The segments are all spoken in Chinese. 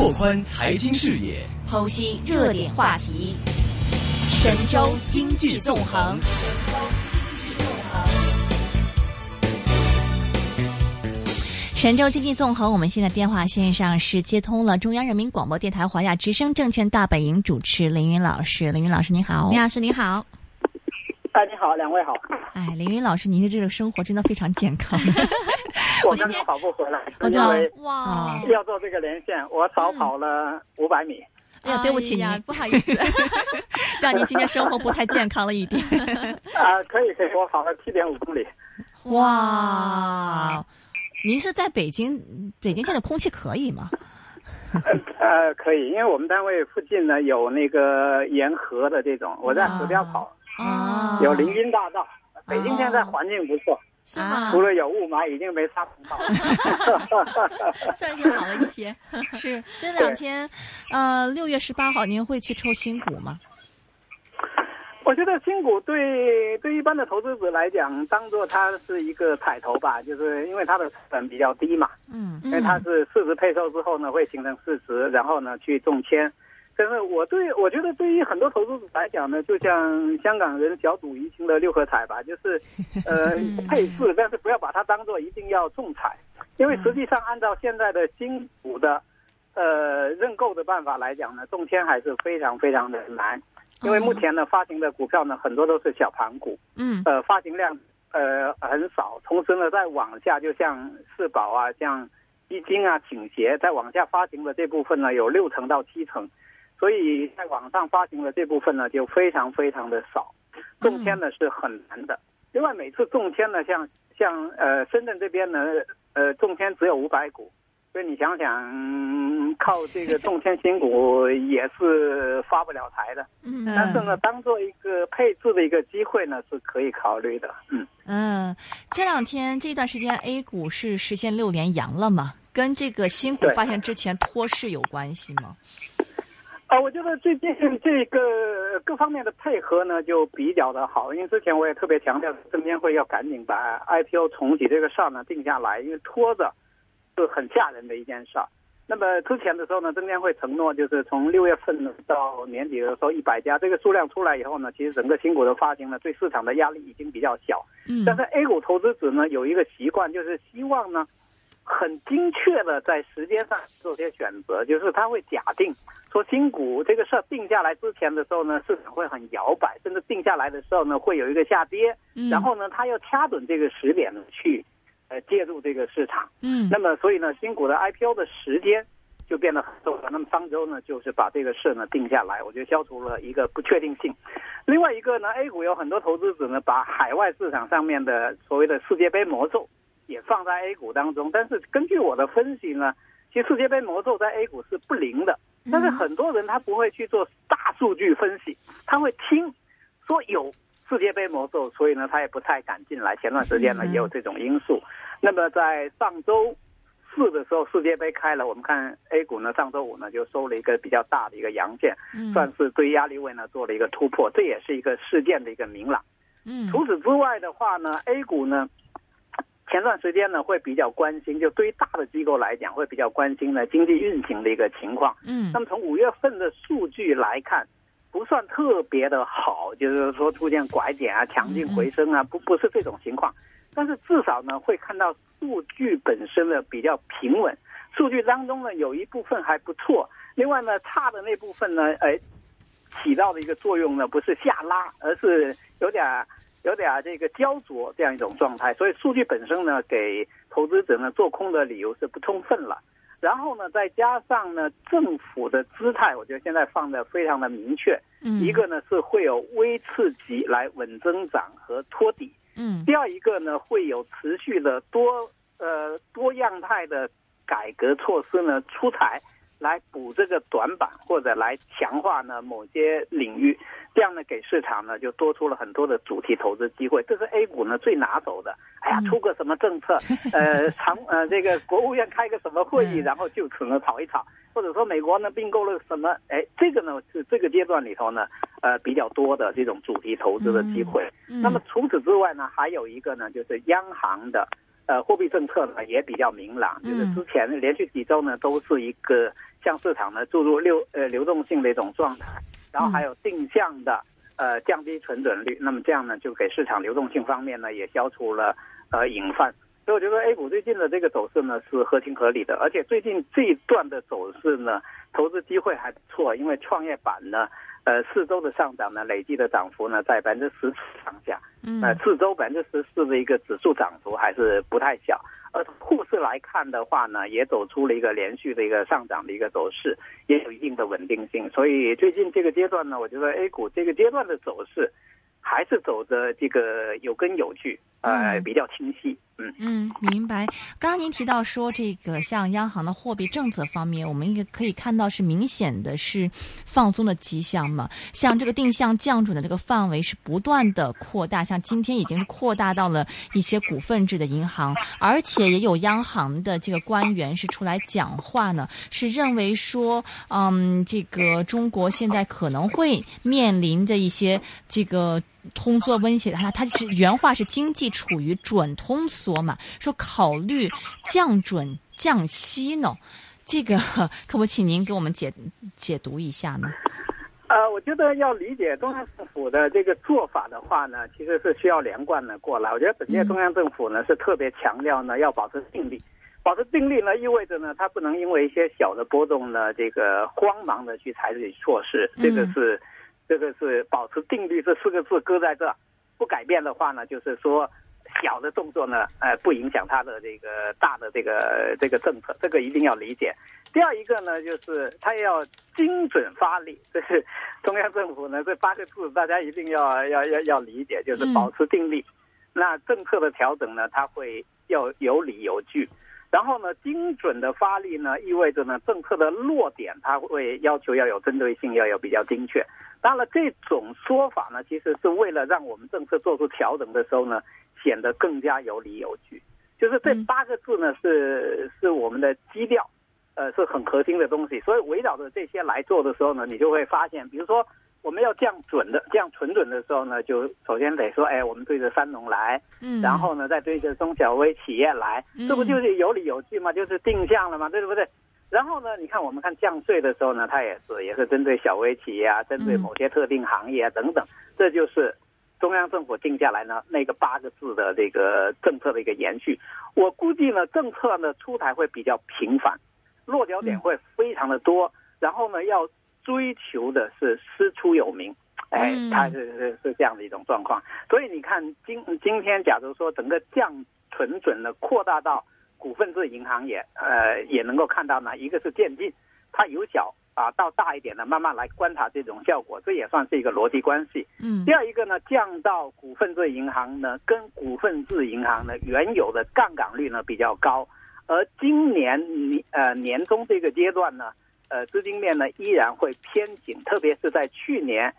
拓宽财经视野，剖析热点话题。神州经济纵横。神州经济纵横，我们现在电话线上是接通了中央人民广播电台华夏之声证券大本营主持林云老师。林云老师，您好。林老师，您好。哎，你好，两位好。哎，林云老师，您的这个生活真的非常健康。我刚刚跑步回来，我因为哇，要做这个连线，我早跑了五百米。哎呀，对不起您，不好意思，让您今天生活不太健康了一点。啊，可以可以，我跑了七点五公里。哇，您是在北京？北京现在空气可以吗？呃，可以，因为我们单位附近呢有那个沿河的这种，我在河边跑，啊，有林荫大道。北京现在环境不错，是吗？除了有雾霾，已经没沙尘暴了。算是好了一些。是这两天，呃，六月十八号您会去抽新股吗？我觉得新股对对一般的投资者来讲，当做它是一个彩头吧，就是因为它的成本比较低嘛，嗯因为它是市值配售之后呢，会形成市值，然后呢去中签。但是我对我觉得对于很多投资者来讲呢，就像香港人小赌怡情的六合彩吧，就是 呃配置，但是不要把它当做一定要中彩，因为实际上按照现在的新股的呃认购的办法来讲呢，中签还是非常非常的难，因为目前呢发行的股票呢很多都是小盘股，嗯。呃发行量呃很少，同时呢再往下就像世宝啊，像基金啊、倾斜，再往下发行的这部分呢有六成到七成，所以在网上发行的这部分呢就非常非常的少，中签呢是很难的。另外每次中签呢，像像呃深圳这边呢，呃中签只有五百股，所以你想想，嗯靠这个中签新股也是发不了财的。嗯但是呢，当做一个配置的一个机会呢，是可以考虑的。嗯，嗯，这两天这段时间 A 股是实现六连阳了吗？跟这个新股发现之前脱市有关系吗？啊，我觉得最近这个各方面的配合呢，就比较的好。因为之前我也特别强调，证监会要赶紧把 IPO 重启这个事儿呢定下来，因为拖着是很吓人的一件事儿。那么之前的时候呢，证监会承诺就是从六月份到年底的时候一百家，这个数量出来以后呢，其实整个新股的发行呢对市场的压力已经比较小。嗯但是 A 股投资者呢有一个习惯，就是希望呢很精确的在时间上做些选择，就是他会假定说新股这个事儿定下来之前的时候呢，市场会很摇摆，甚至定下来的时候呢会有一个下跌，嗯然后呢他要掐准这个时点呢去呃介入这个市场。嗯那么所以呢，新股的 IPO 的时间就变得很重要。那么上周呢，就是把这个事呢定下来，我觉得消除了一个不确定性。另外一个呢，A 股有很多投资者呢，把海外市场上面的所谓的世界杯魔咒也放在 A 股当中。但是根据我的分析呢，其实世界杯魔咒在 A 股是不灵的。但是很多人他不会去做大数据分析，他会听说有世界杯魔咒，所以呢，他也不太敢进来。前段时间呢，嗯也有这种因素。那么在上周四的时候，世界杯开了，我们看 A 股呢，上周五呢就收了一个比较大的一个阳线，嗯算是对压力位呢做了一个突破，这也是一个事件的一个明朗。嗯除此之外的话呢，A 股呢，前段时间呢会比较关心，就对于大的机构来讲，会比较关心呢经济运行的一个情况。嗯那么从五月份的数据来看，不算特别的好，就是说出现拐点啊、强劲回升啊，不不是这种情况。但是至少呢，会看到数据本身呢比较平稳，数据当中呢有一部分还不错，另外呢差的那部分呢，哎，起到的一个作用呢不是下拉，而是有点儿有点儿这个焦灼这样一种状态，所以数据本身呢给投资者呢做空的理由是不充分了。然后呢，再加上呢，政府的姿态，我觉得现在放的非常的明确。嗯一个呢是会有微刺激来稳增长和托底，嗯第二一个呢会有持续的多呃多样态的改革措施呢出台，来补这个短板或者来强化呢某些领域，这样呢给市场呢就多出了很多的主题投资机会，这是 A 股呢最拿手的。哎呀，嗯出个什么政策，呃，长呃这个国务院开个什么会议，嗯然后就此呢炒一炒，或者说美国呢并购了什么，哎，这个呢是这个阶段里头呢，呃比较多的这种主题投资的机会。嗯那么除此之外呢，还有一个呢就是央行的。呃，货币政策呢也比较明朗，就是嗯之前连续几周呢都是一个向市场呢注入流呃流动性的一种状态，然后还有定向的呃降低存准率，那么这样呢就给市场流动性方面呢也消除了呃隐患。所以我觉得 A 股最近的这个走势呢是合情合理的，而且最近这一段的走势呢，投资机会还不错，因为创业板呢，呃，四周的上涨呢，累计的涨幅呢在百分之十上下，那，四周百分之十四的一个指数涨幅还是不太小。而从沪市来看的话呢，也走出了一个连续的一个上涨的一个走势，也有一定的稳定性。所以最近这个阶段呢，我觉得 A 股这个阶段的走势。还是走的这个有根有据，呃，比较清晰。嗯，明白。刚刚您提到说，这个像央行的货币政策方面，我们应该可以看到是明显的是放松的迹象嘛？像这个定向降准的这个范围是不断的扩大，像今天已经是扩大到了一些股份制的银行，而且也有央行的这个官员是出来讲话呢，是认为说，嗯，这个中国现在可能会面临着一些这个。通缩威胁，他他是原话是经济处于准通缩嘛？说考虑降准降息呢？这个可不，请您给我们解解读一下呢？呃，我觉得要理解中央政府的这个做法的话呢，其实是需要连贯的过来。我觉得本届中央政府呢是特别强调呢要保持定力，保持定力呢意味着呢它不能因为一些小的波动呢这个慌忙的去采取措施，这个是。这个是保持定律这四个字搁在这，不改变的话呢，就是说小的动作呢，呃，不影响它的这个大的这个这个政策，这个一定要理解。第二一个呢，就是它要精准发力，这是中央政府呢这八个字，大家一定要要要要理解，就是保持定力。那政策的调整呢，它会要有理有据。然后呢，精准的发力呢，意味着呢，政策的落点它会要求要有针对性，要有比较精确。当然了，这种说法呢，其实是为了让我们政策做出调整的时候呢，显得更加有理有据。就是这八个字呢，是是我们的基调，呃，是很核心的东西。所以围绕着这些来做的时候呢，你就会发现，比如说。我们要降准的、降存准的时候呢，就首先得说，哎，我们对着三农来，嗯，然后呢，再对着中小微企业来，这不就是有理有据吗？就是定向了嘛？对不对？然后呢，你看我们看降税的时候呢，它也是也是针对小微企业啊，针对某些特定行业啊等等，这就是中央政府定下来呢那个八个字的这个政策的一个延续。我估计呢，政策呢出台会比较频繁，落脚点会非常的多，然后呢要。追求的是师出有名，哎，它是是是这样的一种状况。所以你看，今今天假如说整个降存准呢扩大到股份制银行也呃也能够看到呢，一个是渐进，它由小啊到大一点呢，慢慢来观察这种效果，这也算是一个逻辑关系。嗯。第二一个呢，降到股份制银行呢，跟股份制银行呢原有的杠杆率呢比较高，而今年年呃年终这个阶段呢。呃，资金面呢依然会偏紧，特别是在去年，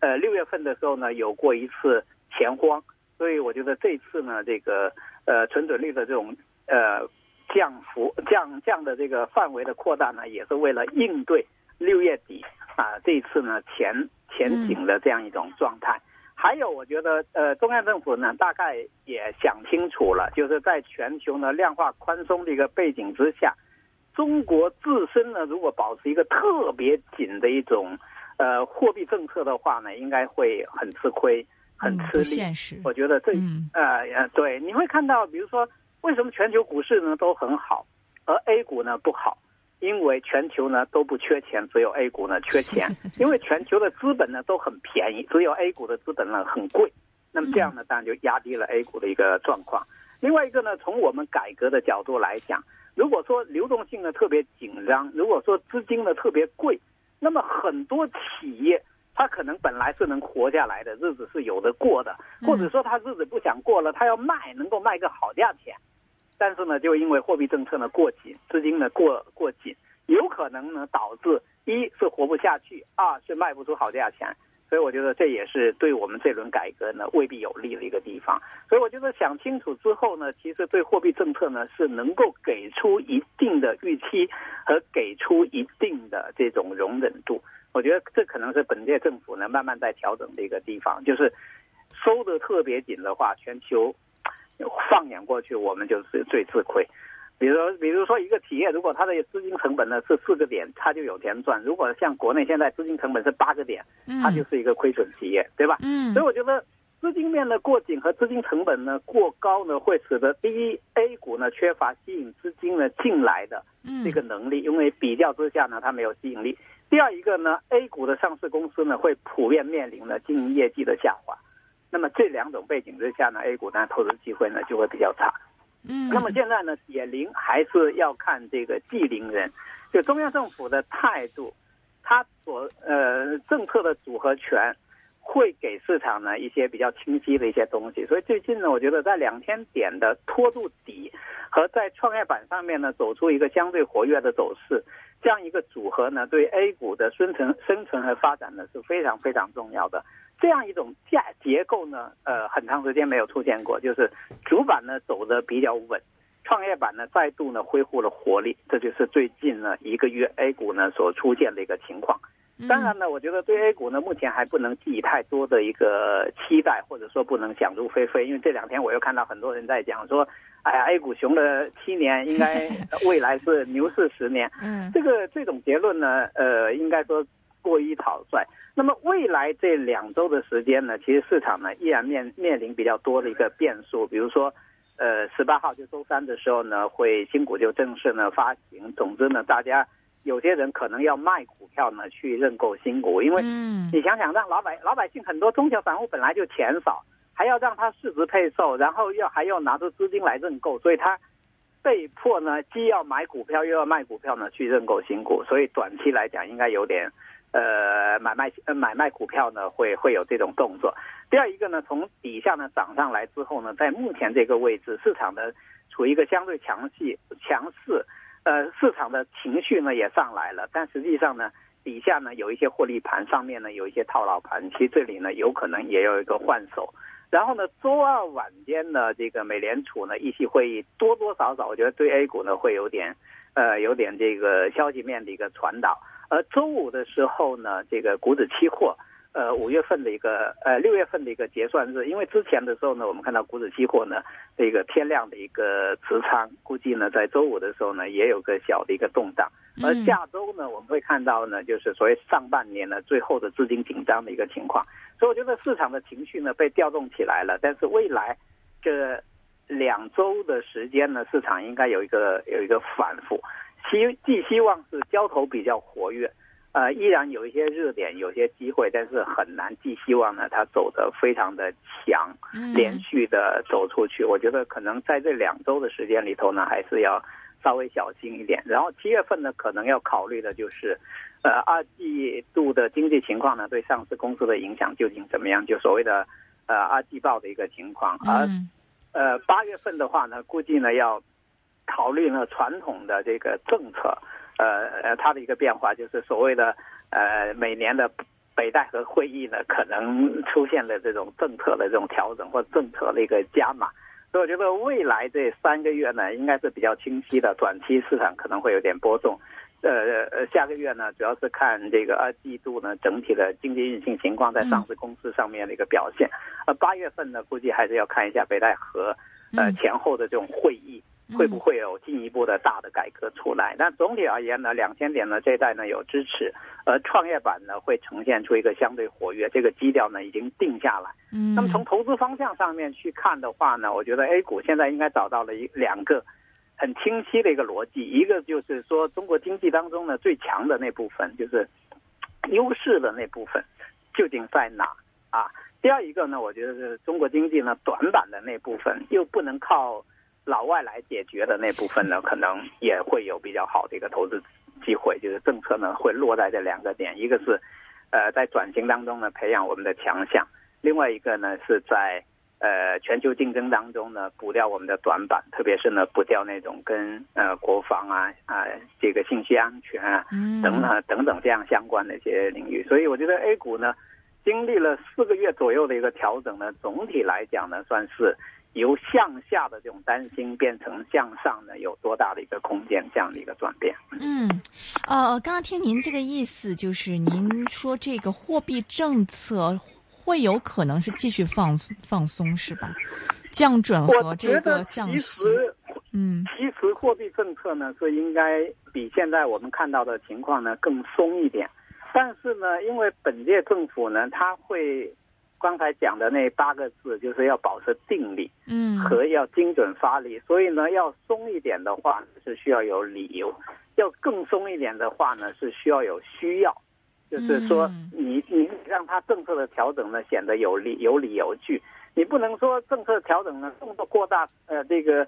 呃六月份的时候呢，有过一次钱荒，所以我觉得这次呢，这个呃存准率的这种呃降幅降降的这个范围的扩大呢，也是为了应对六月底啊这次呢钱钱紧的这样一种状态。还有，我觉得呃中央政府呢大概也想清楚了，就是在全球呢量化宽松的一个背景之下。中国自身呢，如果保持一个特别紧的一种呃货币政策的话呢，应该会很吃亏，很吃力。现实，我觉得这呃呃，对，你会看到，比如说为什么全球股市呢都很好，而 A 股呢不好？因为全球呢都不缺钱，只有 A 股呢缺钱。因为全球的资本呢都很便宜，只有 A 股的资本呢很贵。那么这样呢，当然就压低了 A 股的一个状况。另外一个呢，从我们改革的角度来讲。如果说流动性呢特别紧张，如果说资金呢特别贵，那么很多企业它可能本来是能活下来的日子是有的过的，或者说他日子不想过了，他要卖能够卖个好价钱，但是呢就因为货币政策呢过紧，资金呢过过紧，有可能呢导致一是活不下去，二是卖不出好价钱。所以我觉得这也是对我们这轮改革呢未必有利的一个地方。所以我觉得想清楚之后呢，其实对货币政策呢是能够给出一定的预期和给出一定的这种容忍度。我觉得这可能是本届政府呢慢慢在调整的一个地方。就是收的特别紧的话，全球放眼过去，我们就是最吃亏。比如说，比如说一个企业，如果它的资金成本呢是四个点，它就有钱赚；如果像国内现在资金成本是八个点，它就是一个亏损企业，对吧？嗯，所以我觉得资金面的过紧和资金成本呢过高呢，会使得第一 A 股呢缺乏吸引资金呢进来的这个能力，因为比较之下呢它没有吸引力。第二一个呢，A 股的上市公司呢会普遍面临呢经营业绩的下滑。那么这两种背景之下呢，A 股呢投资机会呢就会比较差。嗯，那么现在呢，解铃还是要看这个系铃人，就中央政府的态度，它所呃政策的组合拳，会给市场呢一些比较清晰的一些东西。所以最近呢，我觉得在两千点的拖住底，和在创业板上面呢走出一个相对活跃的走势，这样一个组合呢，对 A 股的生存、生存和发展呢是非常非常重要的。这样一种架结构呢，呃，很长时间没有出现过，就是主板呢走的比较稳，创业板呢再度呢恢复了活力，这就是最近呢一个月 A 股呢所出现的一个情况。当然呢，我觉得对 A 股呢目前还不能寄予太多的一个期待，或者说不能想入非非，因为这两天我又看到很多人在讲说，哎呀，A 股熊了七年，应该 未来是牛市十年。嗯，这个这种结论呢，呃，应该说过于草率。那么未来这两周的时间呢，其实市场呢依然面面临比较多的一个变数，比如说，呃，十八号就周三的时候呢，会新股就正式呢发行。总之呢，大家有些人可能要卖股票呢去认购新股，因为你想想，让老百老百姓很多中小散户本来就钱少，还要让他市值配售，然后要还要拿出资金来认购，所以他被迫呢既要买股票又要卖股票呢去认购新股，所以短期来讲应该有点。呃，买卖呃买卖股票呢，会会有这种动作。第二一个呢，从底下呢涨上来之后呢，在目前这个位置，市场的处于一个相对强势强势，呃，市场的情绪呢也上来了，但实际上呢，底下呢有一些获利盘，上面呢有一些套牢盘，其实这里呢有可能也有一个换手。然后呢，周二晚间呢，这个美联储呢议息会议多多少少，我觉得对 A 股呢会有点呃有点这个消息面的一个传导。而周五的时候呢，这个股指期货，呃，五月份的一个呃六月份的一个结算日，因为之前的时候呢，我们看到股指期货呢这个天量的一个持仓，估计呢在周五的时候呢也有个小的一个动荡。而下周呢，我们会看到呢，就是所谓上半年呢最后的资金紧张的一个情况。所以我觉得市场的情绪呢被调动起来了，但是未来这两周的时间呢，市场应该有一个有一个反复。希寄希望是交投比较活跃，呃，依然有一些热点，有些机会，但是很难寄希望呢，它走得非常的强，连续的走出去。我觉得可能在这两周的时间里头呢，还是要稍微小心一点。然后七月份呢，可能要考虑的就是，呃，二季度的经济情况呢，对上市公司的影响究竟怎么样？就所谓的呃二季报的一个情况。而呃八月份的话呢，估计呢要。考虑呢传统的这个政策，呃呃，它的一个变化就是所谓的呃每年的北戴河会议呢，可能出现的这种政策的这种调整或政策的一个加码，所以我觉得未来这三个月呢，应该是比较清晰的，短期市场可能会有点波动，呃呃，下个月呢，主要是看这个二季度呢整体的经济运行情况在上市公司上面的一个表现，呃，八月份呢，估计还是要看一下北戴河呃前后的这种会议。会不会有进一步的大的改革出来？但总体而言呢，两千点呢这一代呢有支持，而创业板呢会呈现出一个相对活跃，这个基调呢已经定下来。嗯，那么从投资方向上面去看的话呢，我觉得 A 股现在应该找到了一两个很清晰的一个逻辑，一个就是说中国经济当中呢最强的那部分，就是优势的那部分究竟在哪啊？第二一个呢，我觉得是中国经济呢短板的那部分又不能靠。老外来解决的那部分呢，可能也会有比较好的一个投资机会，就是政策呢会落在这两个点，一个是，呃，在转型当中呢培养我们的强项，另外一个呢是在呃全球竞争当中呢补掉我们的短板，特别是呢补掉那种跟呃国防啊啊这个信息安全啊等等等等这样相关的一些领域，所以我觉得 A 股呢经历了四个月左右的一个调整呢，总体来讲呢算是。由向下的这种担心变成向上呢，有多大的一个空间？这样的一个转变。嗯，呃，刚刚听您这个意思，就是您说这个货币政策会有可能是继续放放松，是吧？降准和这个降息。嗯其实货币政策呢是应该比现在我们看到的情况呢更松一点，但是呢，因为本届政府呢，它会刚才讲的那八个字，就是要保持定力嗯。和要精准发力，所以呢，要松一点的话是需要有理由，要更松一点的话呢是需要有需要，就是说嗯。你你让他政策的调整呢显得有理有理有据，你不能说政策调整呢动作过大，呃，这个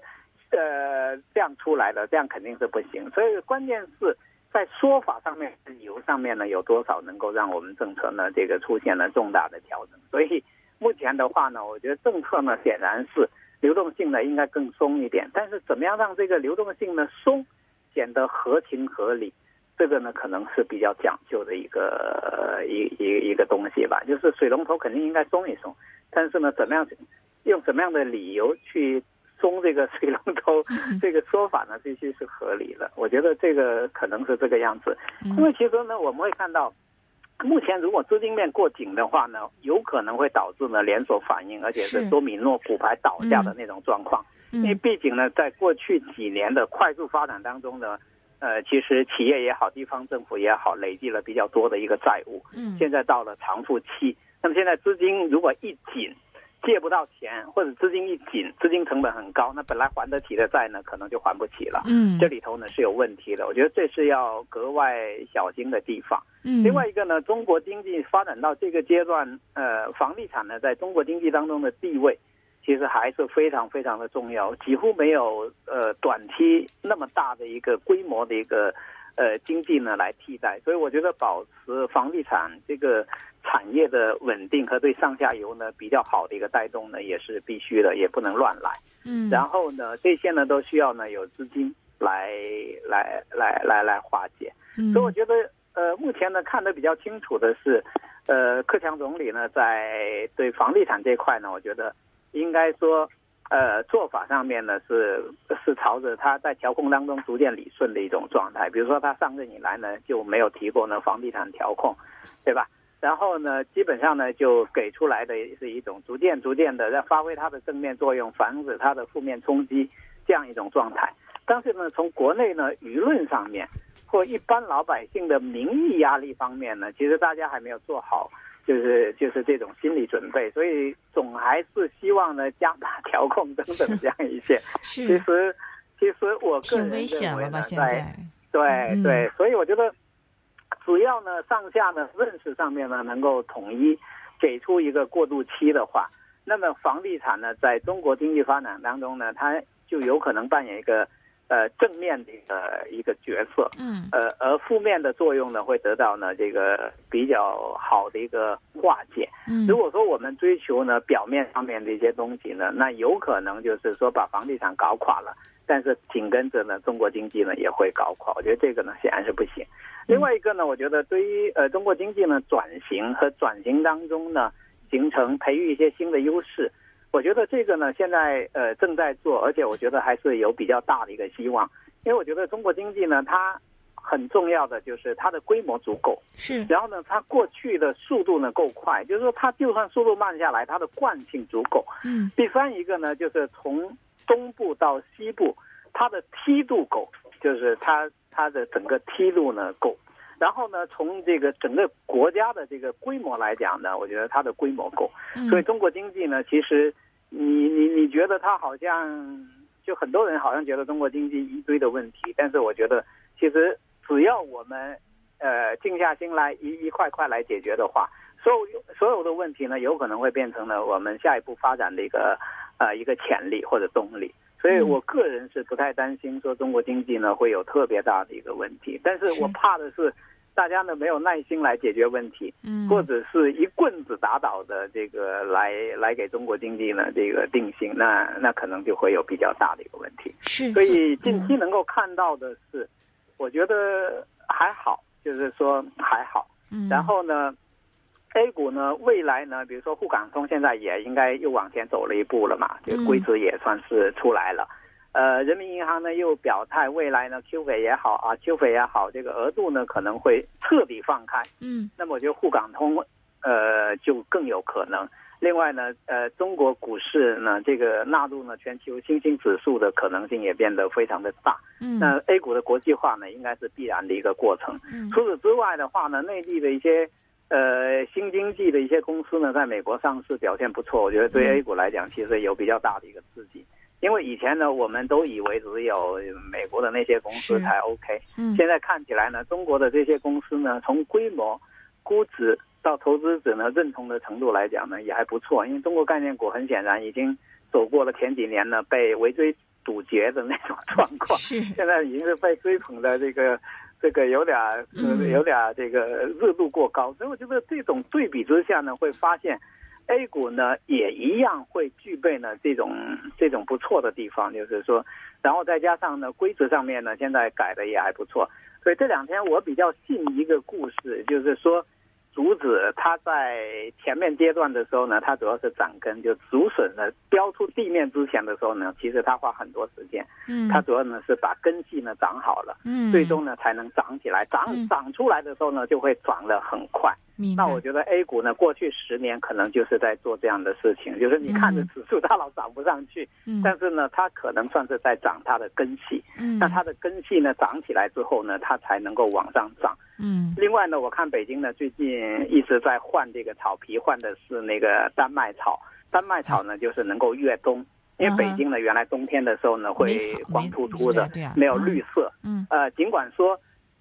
呃这样出来的，这样肯定是不行。所以关键是在说法上面、理由上面呢，有多少能够让我们政策呢这个出现了重大的调整。所以目前的话呢，我觉得政策呢显然是流动性呢应该更松一点，但是怎么样让这个流动性呢松，显得合情合理？这个呢，可能是比较讲究的一个呃一一一个东西吧，就是水龙头肯定应该松一松，但是呢，怎么样用什么样的理由去松这个水龙头，这个说法呢，必须是合理的。我觉得这个可能是这个样子，嗯因为其实呢，我们会看到，目前如果资金面过紧的话呢，有可能会导致呢连锁反应，而且是是多米诺骨牌倒下的那种状况。因为嗯毕竟呢，在过去几年的快速发展当中呢，呃，其实企业也好，地方政府也好，累积了比较多的一个债务。嗯现在到了偿付期，那么现在资金如果一紧，借不到钱，或者资金一紧，资金成本很高，那本来还得起的债呢，可能就还不起了。嗯这里头呢是有问题的，我觉得这是要格外小心的地方。嗯另外一个呢，中国经济发展到这个阶段，呃，房地产呢在中国经济当中的地位，其实还是非常非常的重要，几乎没有呃短期那么大的一个规模的一个呃经济呢来替代，所以我觉得保持房地产这个产业的稳定和对上下游呢比较好的一个带动呢，也是必须的，也不能乱来。嗯然后呢，这些呢都需要呢有资金来来来来来化解。嗯所以我觉得，呃，目前呢看得比较清楚的是，呃，克强总理呢在对房地产这块呢，我觉得应该说，呃，做法上面呢是是朝着他在调控当中逐渐理顺的一种状态。比如说他上任以来呢就没有提过呢房地产调控，对吧？然后呢，基本上呢就给出来的是一种逐渐逐渐的在发挥它的正面作用，防止它的负面冲击这样一种状态。但是呢，从国内呢舆论上面或一般老百姓的民意压力方面呢，其实大家还没有做好，就是就是这种心理准备，所以总还是希望呢加大调控等等这样一些。其实，其实我个人认为呢，了吧？现在在对嗯对，所以我觉得，只要呢上下呢认识上面呢能够统一，给出一个过渡期的话，那么房地产呢在中国经济发展当中呢，它就有可能扮演一个呃正面的一个一个角色。嗯呃，而负面的作用呢，会得到呢这个比较好的一个化解。嗯如果说我们追求呢表面上面的一些东西呢，那有可能就是说把房地产搞垮了，但是紧跟着呢中国经济呢也会搞垮。我觉得这个呢显然是不行。另外一个呢，我觉得对于呃中国经济呢转型和转型当中呢形成培育一些新的优势，我觉得这个呢现在呃正在做，而且我觉得还是有比较大的一个希望，因为我觉得中国经济呢它很重要的就是它的规模足够，是然后呢，它过去的速度呢够快，就是说它就算速度慢下来，它的惯性足够。嗯第三一个呢，就是从东部到西部，它的梯度够，就是它它的整个梯度呢够。然后呢，从这个整个国家的这个规模来讲呢，我觉得它的规模够。嗯所以中国经济呢，其实你你你觉得它好像就很多人好像觉得中国经济一堆的问题，但是我觉得其实只要我们呃静下心来一一块块来解决的话，所有所有的问题呢，有可能会变成了我们下一步发展的一个呃一个潜力或者动力。所以我个人是不太担心说中国经济呢会有特别大的一个问题，但是我怕的是大家呢没有耐心来解决问题，嗯或者是一棍子打倒的这个来来给中国经济呢这个定性，那那可能就会有比较大的一个问题。是所以近期嗯能够看到的是，我觉得还好，就是说还好。嗯然后呢，A 股呢未来呢，比如说沪港通现在也应该又往前走了一步了嘛，这个规则也算是出来了。呃，人民银行呢又表态，未来呢 Q 费也好啊，Q 费也好，这个额度呢可能会彻底放开。嗯那么我觉得沪港通，呃，就更有可能。另外呢，呃，中国股市呢，这个纳入呢全球新兴指数的可能性也变得非常的大。嗯，那 A 股的国际化呢，应该是必然的一个过程。嗯除此之外的话呢，内地的一些呃新经济的一些公司呢，在美国上市表现不错，我觉得对嗯 A 股来讲，其实有比较大的一个刺激。因为以前呢，我们都以为只有美国的那些公司才 OK，嗯现在看起来呢，中国的这些公司呢，从规模、估值到投资者呢认同的程度来讲呢，也还不错。因为中国概念股很显然已经走过了前几年呢被围追堵截的那种状况，是现在已经是被追捧的这个这个有点有点儿这个热度过高，所以我觉得这种对比之下呢，会发现 A 股呢也一样会具备呢这种这种不错的地方，就是说，然后再加上呢规则上面呢现在改的也还不错，所以这两天我比较信一个故事，就是说。竹子它在前面阶段的时候呢，它主要是长根，就竹笋呢标出地面之前的时候呢，其实它花很多时间，嗯。它主要呢是把根系呢长好了，嗯。最终呢才能长起来，长嗯。长出来的时候呢就会长得很快。那我觉得 A 股呢，过去十年可能就是在做这样的事情，就是你看着指数它老涨不上去，嗯但是呢，它可能算是在涨它的根系。嗯那它的根系呢长起来之后呢，它才能够往上涨。嗯另外呢，我看北京呢最近一直在换这个草皮，换的是那个丹麦草。丹麦草呢就是能够越冬，因为北京呢原来冬天的时候呢会光秃秃的没有嗯绿色。嗯呃，尽管说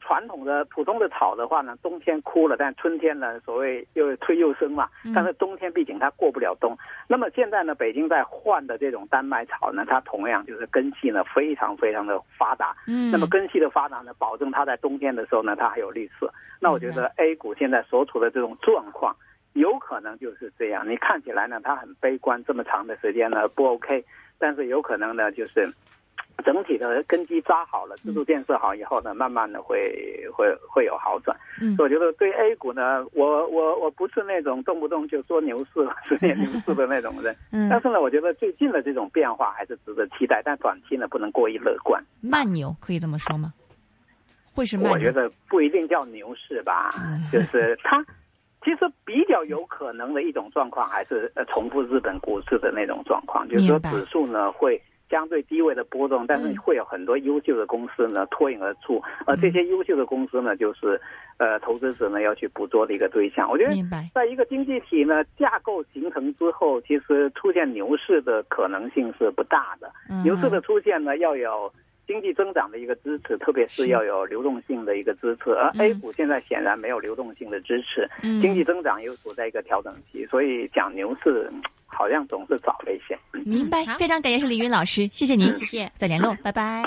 传统的普通的草的话呢，冬天枯了，但春天呢，所谓又推又生嘛嗯。但是冬天毕竟它过不了冬。那么现在呢，北京在换的这种丹麦草呢，它同样就是根系呢非常非常的发达。嗯那么根系的发达呢，保证它在冬天的时候呢，它还有绿色。那我觉得 A 股现在所处的这种状况，有可能就是这样。你看起来呢，它很悲观，这么长的时间呢不 OK，但是有可能呢，就是整体的根基扎好了，制度建设好以后呢，慢慢的会会会有好转。嗯所以我觉得对 A 股呢，我我我不是那种动不动就说牛市、十年牛市的那种人，嗯但是呢，我觉得最近的这种变化还是值得期待，但短期呢不能过于乐观。慢牛可以这么说吗？会是慢牛？我觉得不一定叫牛市吧，嗯就是它其实比较有可能的一种状况，还是呃重复日本股市的那种状况，就是说指数呢会。相对低位的波动，但是嗯会有很多优秀的公司呢脱颖而出，而这些优秀的公司呢，就是呃投资者呢要去捕捉的一个对象。我觉得。在一个经济体呢架构形成之后，其实出现牛市的可能性是不大的。嗯牛市的出现呢，要有经济增长的一个支持，特别是是要有流动性的一个支持。而嗯 A 股现在显然没有流动性的支持，嗯经济增长又处在一个调整期，所以讲牛市嗯好像总是早了一些。明白，非常感谢是李云老师，谢谢您，谢谢。再联络，拜拜。